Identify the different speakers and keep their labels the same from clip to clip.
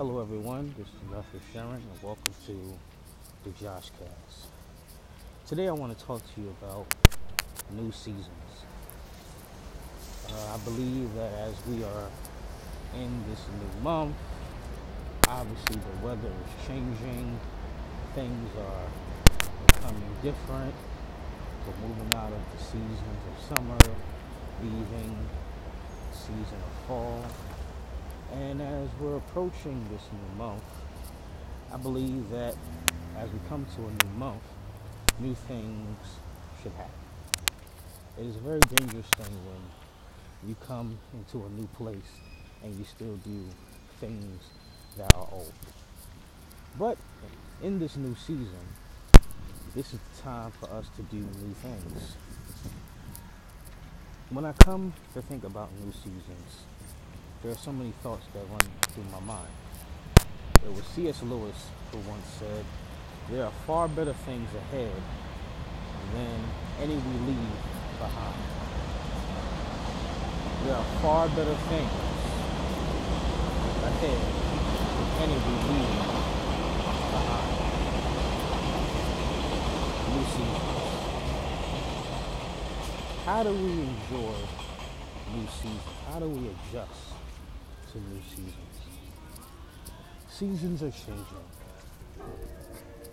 Speaker 1: Hello, everyone. This is Arthur Sherron, and welcome to the Josh Cast. Today, I want to talk to you about new seasons. Uh, I believe that as we are in this new month, obviously the weather is changing, things are becoming different. We're moving out of the seasons of summer, leaving the season of fall. And as we're approaching this new month, I believe that as we come to a new month, new things should happen. It is a very dangerous thing when you come into a new place and you still do things that are old. But in this new season, this is the time for us to do new things. When I come to think about new seasons, there are so many thoughts that run through my mind. It was C.S. Lewis who once said, There are far better things ahead than any we leave behind. There are far better things ahead than any we leave behind. Seasons. How do we enjoy new? How do we adjust to new seasons. Seasons are changing.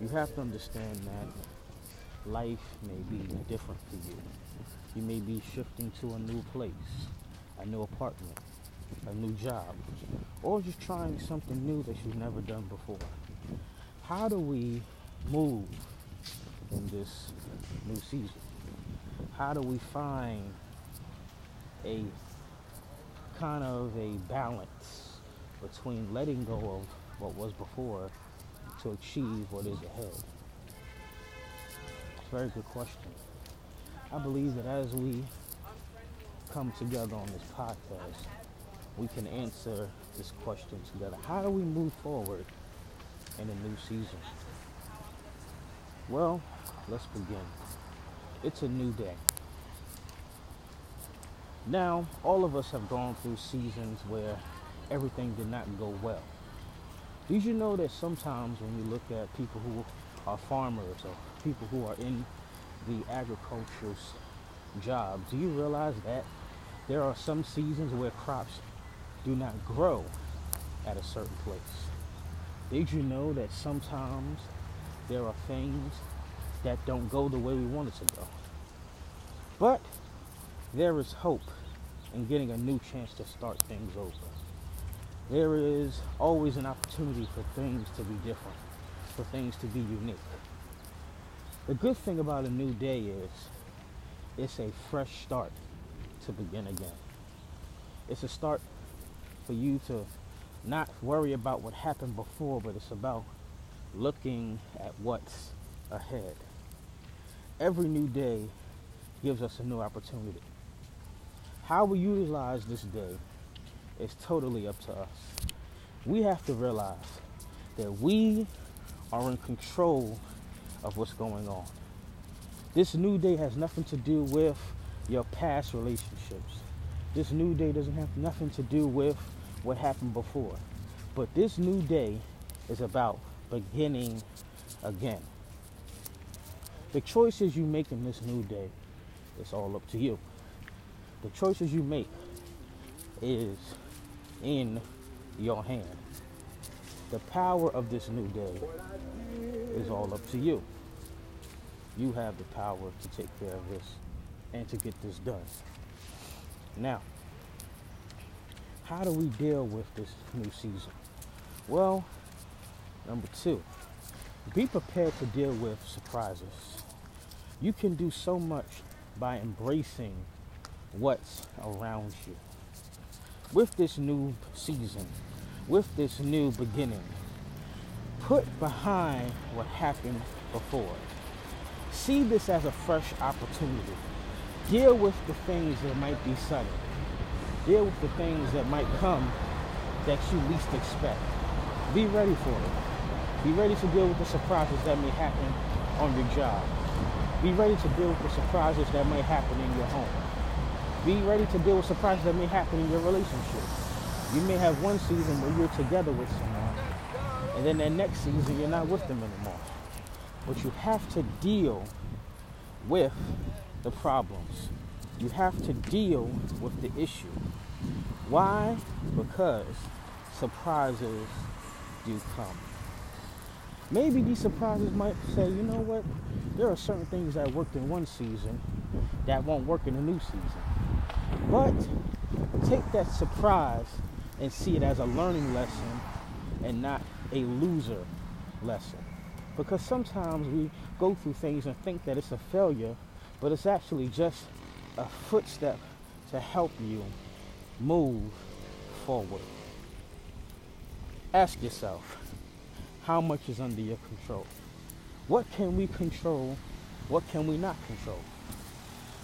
Speaker 1: You have to understand that life may be different for you. You may be shifting to a new place, a new apartment, a new job, or just trying something new that you've never done before. How do we move in this new season? How do we find a kind of a balance between letting go of what was before to achieve what is ahead? Very good question. I believe that as we come together on this podcast, we can answer this question together. How do we move forward in a new season? Well, let's begin. It's a new day. Now, all of us have gone through seasons where everything did not go well. Did you know that sometimes when you look at people who are farmers or people who are in the agricultural job, do you realize that there are some seasons where crops do not grow at a certain place? Did you know that sometimes there are things that don't go the way we want it to go? But there is hope in getting a new chance to start things over. There is always an opportunity for things to be different, for things to be unique. The good thing about a new day is it's a fresh start to begin again. It's a start for you to not worry about what happened before, but it's about looking at what's ahead. Every new day gives us a new opportunity. How we utilize this day is totally up to us. We have to realize that we are in control of what's going on. This new day has nothing to do with your past relationships. This new day doesn't have nothing to do with what happened before. But this new day is about beginning again. The choices you make in this new day, it's all up to you the choices you make is in your hand. The power of this new day is all up to you. You have the power to take care of this and to get this done. Now, how do we deal with this new season? Well, number two, be prepared to deal with surprises. You can do so much by embracing what's around you. With this new season, with this new beginning, put behind what happened before. See this as a fresh opportunity. Deal with the things that might be sudden. Deal with the things that might come that you least expect. Be ready for it. Be ready to deal with the surprises that may happen on your job. Be ready to deal with the surprises that may happen in your home. Be ready to deal with surprises that may happen in your relationship. You may have one season where you're together with someone, And then that next season, you're not with them anymore. But you have to deal with the problems. You have to deal with the issue. Why? Because surprises do come. Maybe these surprises might say, you know what? There are certain things that worked in one season that won't work in a new season. But take that surprise and see it as a learning lesson and not a loser lesson. Because sometimes we go through things and think that it's a failure, but it's actually just a footstep to help you move forward. Ask yourself, how much is under your control? What can we control? What can we not control?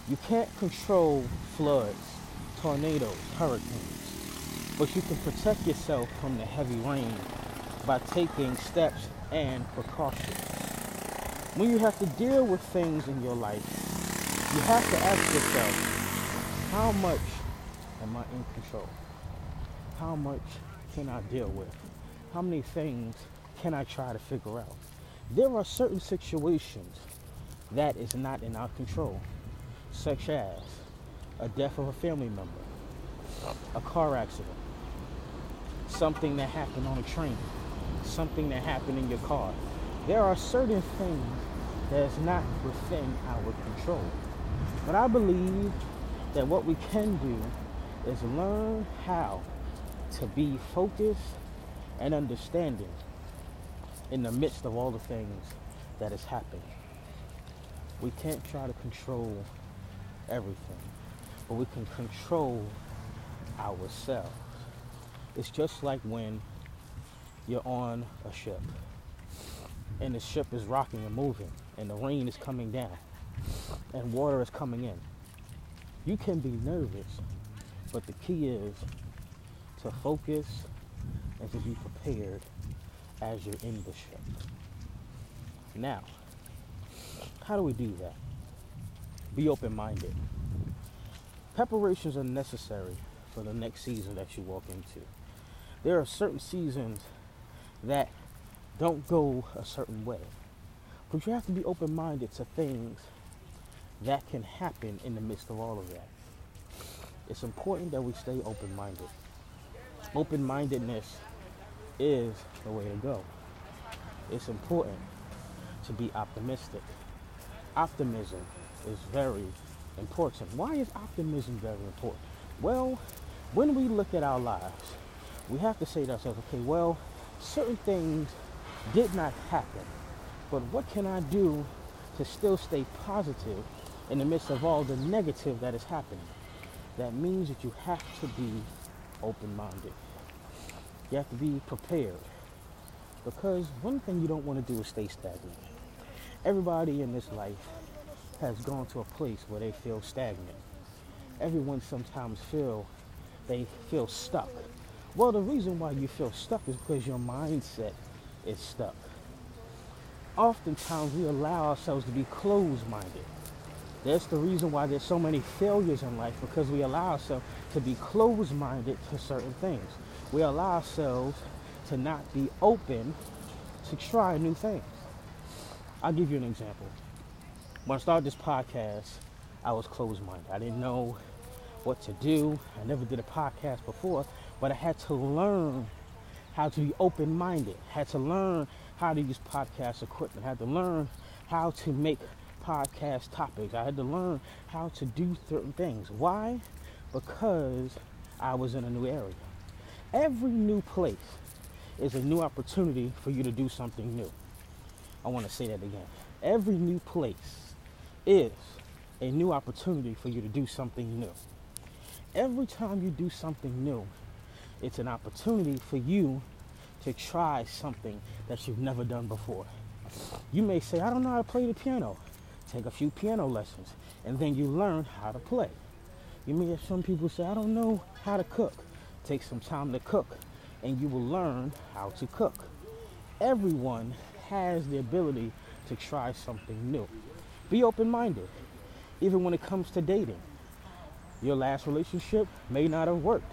Speaker 1: You can't control floods, tornadoes, hurricanes, but you can protect yourself from the heavy rain by taking steps and precautions. When you have to deal with things in your life, you have to ask yourself, how much am I in control? How much can I deal with? How many things can I try to figure out? There are certain situations that is not in our control, such as a death of a family member, a car accident, something that happened on a train, something that happened in your car. There are certain things that is not within our control. But I believe that what we can do is learn how to be focused and understanding in the midst of all the things that is happening. We can't try to control everything, but we can control ourselves. It's just like when you're on a ship and the ship is rocking and moving and the rain is coming down and water is coming in. You can be nervous, but the key is to focus and to be prepared as you're in the ship. Now, how do we do that? Be open minded. Preparations are necessary for the next season that you walk into. There are certain seasons that don't go a certain way, but you have to be open minded to things that can happen in the midst of all of that. It's important that we stay open minded. Open mindedness is the way to go. It's important to be optimistic. Optimism is very important. Why is optimism very important? Well, when we look at our lives, we have to say to ourselves, okay, well, certain things did not happen, but what can I do to still stay positive in the midst of all the negative that is happening? That means that you have to be open minded. You have to be prepared. Because one thing you don't want to do is stay stagnant. Everybody in this life has gone to a place where they feel stagnant. Everyone sometimes feel they feel stuck. Well, the reason why you feel stuck is because your mindset is stuck. Oftentimes we allow ourselves to be closed-minded. That's the reason why there's so many failures in life because we allow ourselves to be closed-minded to certain things. We allow ourselves to not be open to try new things. I'll give you an example. When I started this podcast, I was closed minded. I didn't know what to do. I never did a podcast before, but I had to learn how to be open minded, had to learn how to use podcast equipment, had to learn how to make podcast topics. I had to learn how to do certain things. Why? Because I was in a new area. Every new place is a new opportunity for you to do something new. I want to say that again. Every new place is a new opportunity for you to do something new. Every time you do something new, it's an opportunity for you to try something that you've never done before. You may say, I don't know how to play the piano. Take a few piano lessons and then you learn how to play. You may have some people say, I don't know how to cook. Take some time to cook and you will learn how to cook. Everyone has the ability to try something new. Be open minded, even when it comes to dating. Your last relationship may not have worked,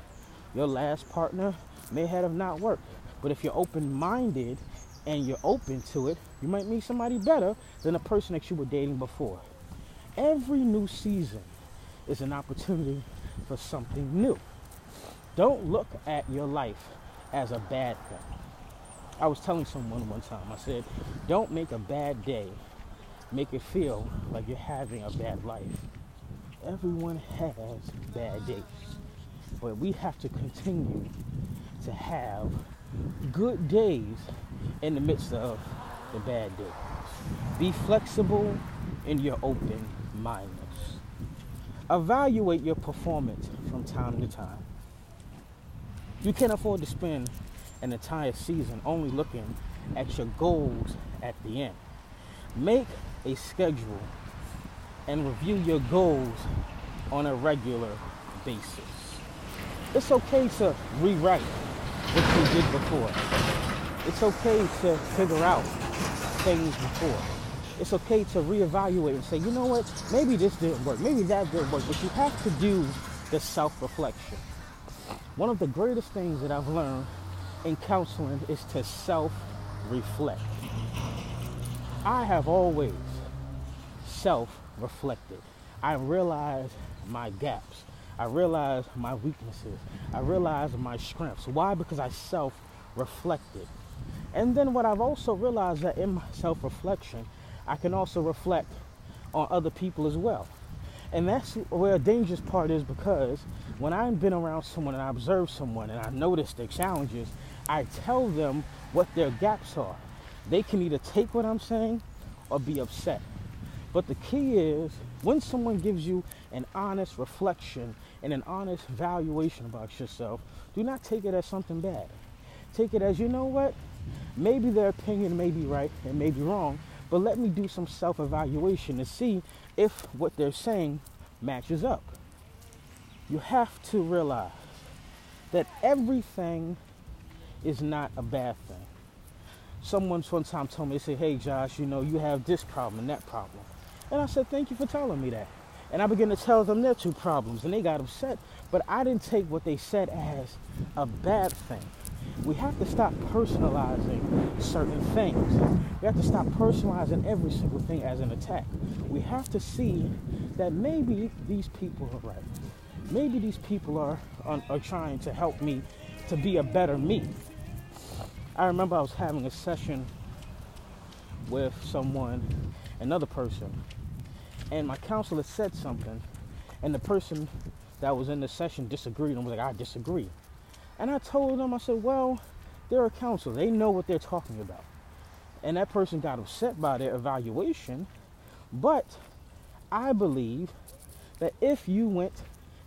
Speaker 1: your last partner may have not worked, But if you're open minded and you're open to it, you might meet somebody better than the person that you were dating before. Every new season is an opportunity for something new. Don't look at your life as a bad thing. I was telling someone one time, I said, don't make a bad day make it feel like you're having a bad life. Everyone has bad days, but we have to continue to have good days in the midst of the bad days. Be flexible in your open mindedness. Evaluate your performance from time to time. You can't afford to spend an entire season only looking at your goals at the end. Make a schedule and review your goals on a regular basis. It's okay to rewrite what you did before. It's okay to figure out things before. It's okay to reevaluate and say, you know what, maybe this didn't work, maybe that didn't work, but you have to do the self reflection. One of the greatest things that I've learned in counseling is to self reflect. I have always self reflected. I realize my gaps. I realize my weaknesses. I realize my strengths. Why? Because I self reflected. And then what I've also realized that in my self reflection, I can also reflect on other people as well. And that's where a dangerous part is because when I've been around someone and I observe someone and I notice their challenges, I tell them what their gaps are. They can either take what I'm saying or be upset. But the key is when someone gives you an honest reflection and an honest valuation about yourself, do not take it as something bad. Take it as, you know what? Maybe their opinion may be right and may be wrong, but let me do some self evaluation to see if what they're saying matches up. You have to realize that everything is not a bad thing someone one time told me, they said, hey, Josh, you know, you have this problem and that problem. And I said, thank you for telling me that. And I began to tell them their two problems, and they got upset. But I didn't take what they said as a bad thing. We have to stop personalizing certain things. We have to stop personalizing every single thing as an attack. We have to see that maybe these people are right. Maybe these people are, are, are trying to help me to be a better me. I remember I was having a session with someone, another person, and my counselor said something, and the person that was in the session disagreed and was like, I disagree. And I told them, I said, well, they're a counselor. They know what they're talking about. And that person got upset by their evaluation. But I believe that if you went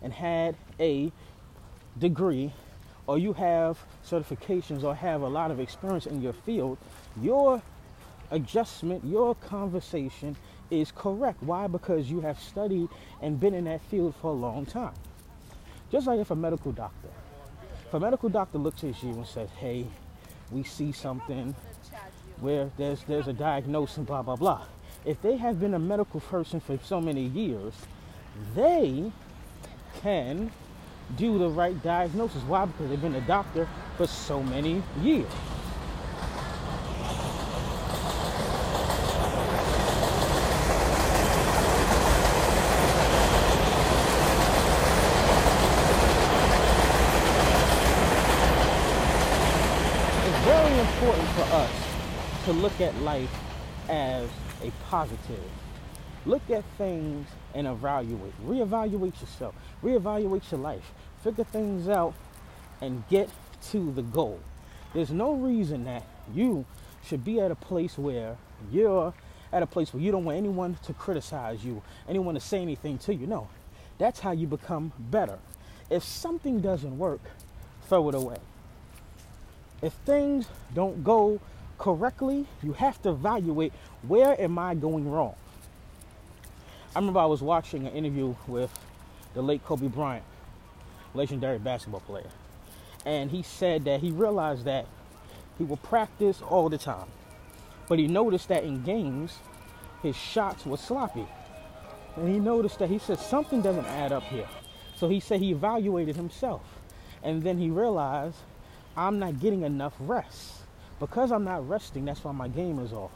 Speaker 1: and had a degree or you have certifications or have a lot of experience in your field, your adjustment, your conversation is correct. Why? Because you have studied and been in that field for a long time. Just like if a medical doctor, if a medical doctor looks at you and says, hey, we see something where there's there's a diagnosis and blah blah blah. If they have been a medical person for so many years, they can do the right diagnosis. Why? Because they've been a doctor for so many years. It's very important for us to look at life as a positive. Look at things and evaluate. Reevaluate yourself. Reevaluate your life. Figure things out and get to the goal. There's no reason that you should be at a place where you're at a place where you don't want anyone to criticize you, anyone to say anything to you. No, that's how you become better. If something doesn't work, throw it away. If things don't go correctly, you have to evaluate where am I going wrong? I remember I was watching an interview with the late Kobe Bryant, legendary basketball player. And he said that he realized that he would practice all the time. But he noticed that in games, his shots were sloppy. And he noticed that he said something doesn't add up here. So he said he evaluated himself. And then he realized I'm not getting enough rest. Because I'm not resting, that's why my game is off.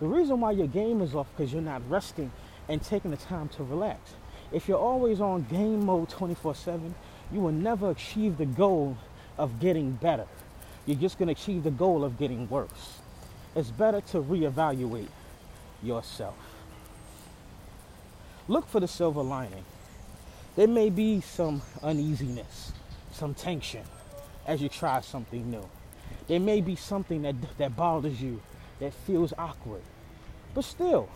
Speaker 1: The reason why your game is off because you're not resting and taking the time to relax. If you're always on game mode 24/7, you will never achieve the goal of getting better. You're just going to achieve the goal of getting worse. It's better to reevaluate yourself. Look for the silver lining. There may be some uneasiness, some tension as you try something new. There may be something that, that bothers you, that feels awkward. But still,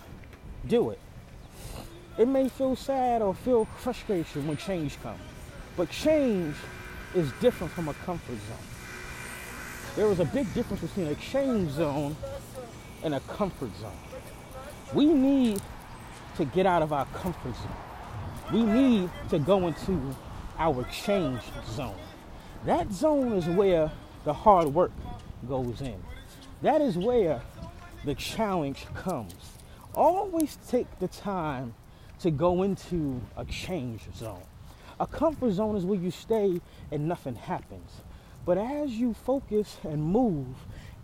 Speaker 1: do it. It may feel sad or feel frustration when change comes. But change is different from a comfort zone. There is a big difference between a change zone and a comfort zone. We need to get out of our comfort zone. We need to go into our change zone. That zone is where the hard work goes in. That is where the challenge comes. Always take the time to go into a change zone. A comfort zone is where you stay and nothing happens. But as you focus and move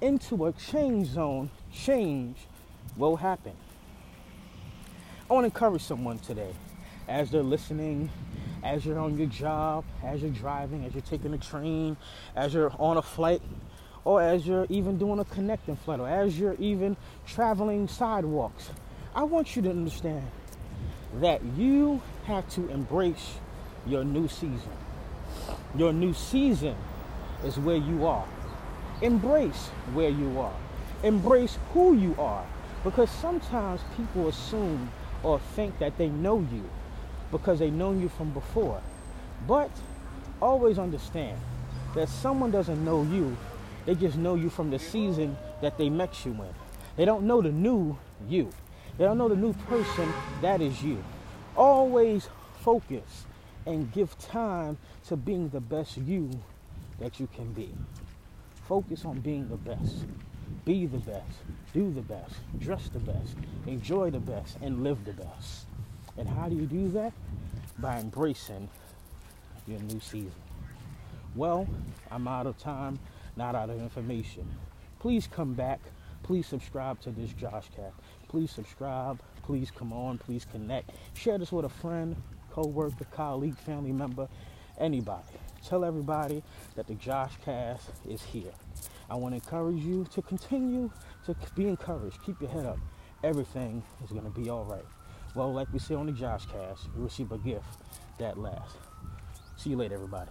Speaker 1: into a change zone, change will happen. I want to encourage someone today as they're listening, as you're on your job, as you're driving, as you're taking a train, as you're on a flight, or as you're even doing a connecting flight, or as you're even traveling sidewalks. I want you to understand that you have to embrace your new season. Your new season is where you are. Embrace where you are. Embrace who you are. Because sometimes people assume or think that they know you because they know you from before. But always understand that someone doesn't know you, they just know you from the season that they met you in. They don't know the new you. They don't know the new person that is you. Always focus and give time to being the best you that you can be. Focus on being the best. Be the best. Do the best. Dress the best. Enjoy the best. And live the best. And how do you do that? By embracing your new season. Well, I'm out of time, not out of information. Please come back. Please subscribe to this Josh Cast. Please subscribe. Please come on. Please connect. Share this with a friend, co-worker, colleague, family member, anybody. Tell everybody that the Josh Cast is here. I want to encourage you to continue to be encouraged. Keep your head up. Everything is going to be all right. Well, like we say on the Josh Cast, you receive a gift that lasts. See you later, everybody.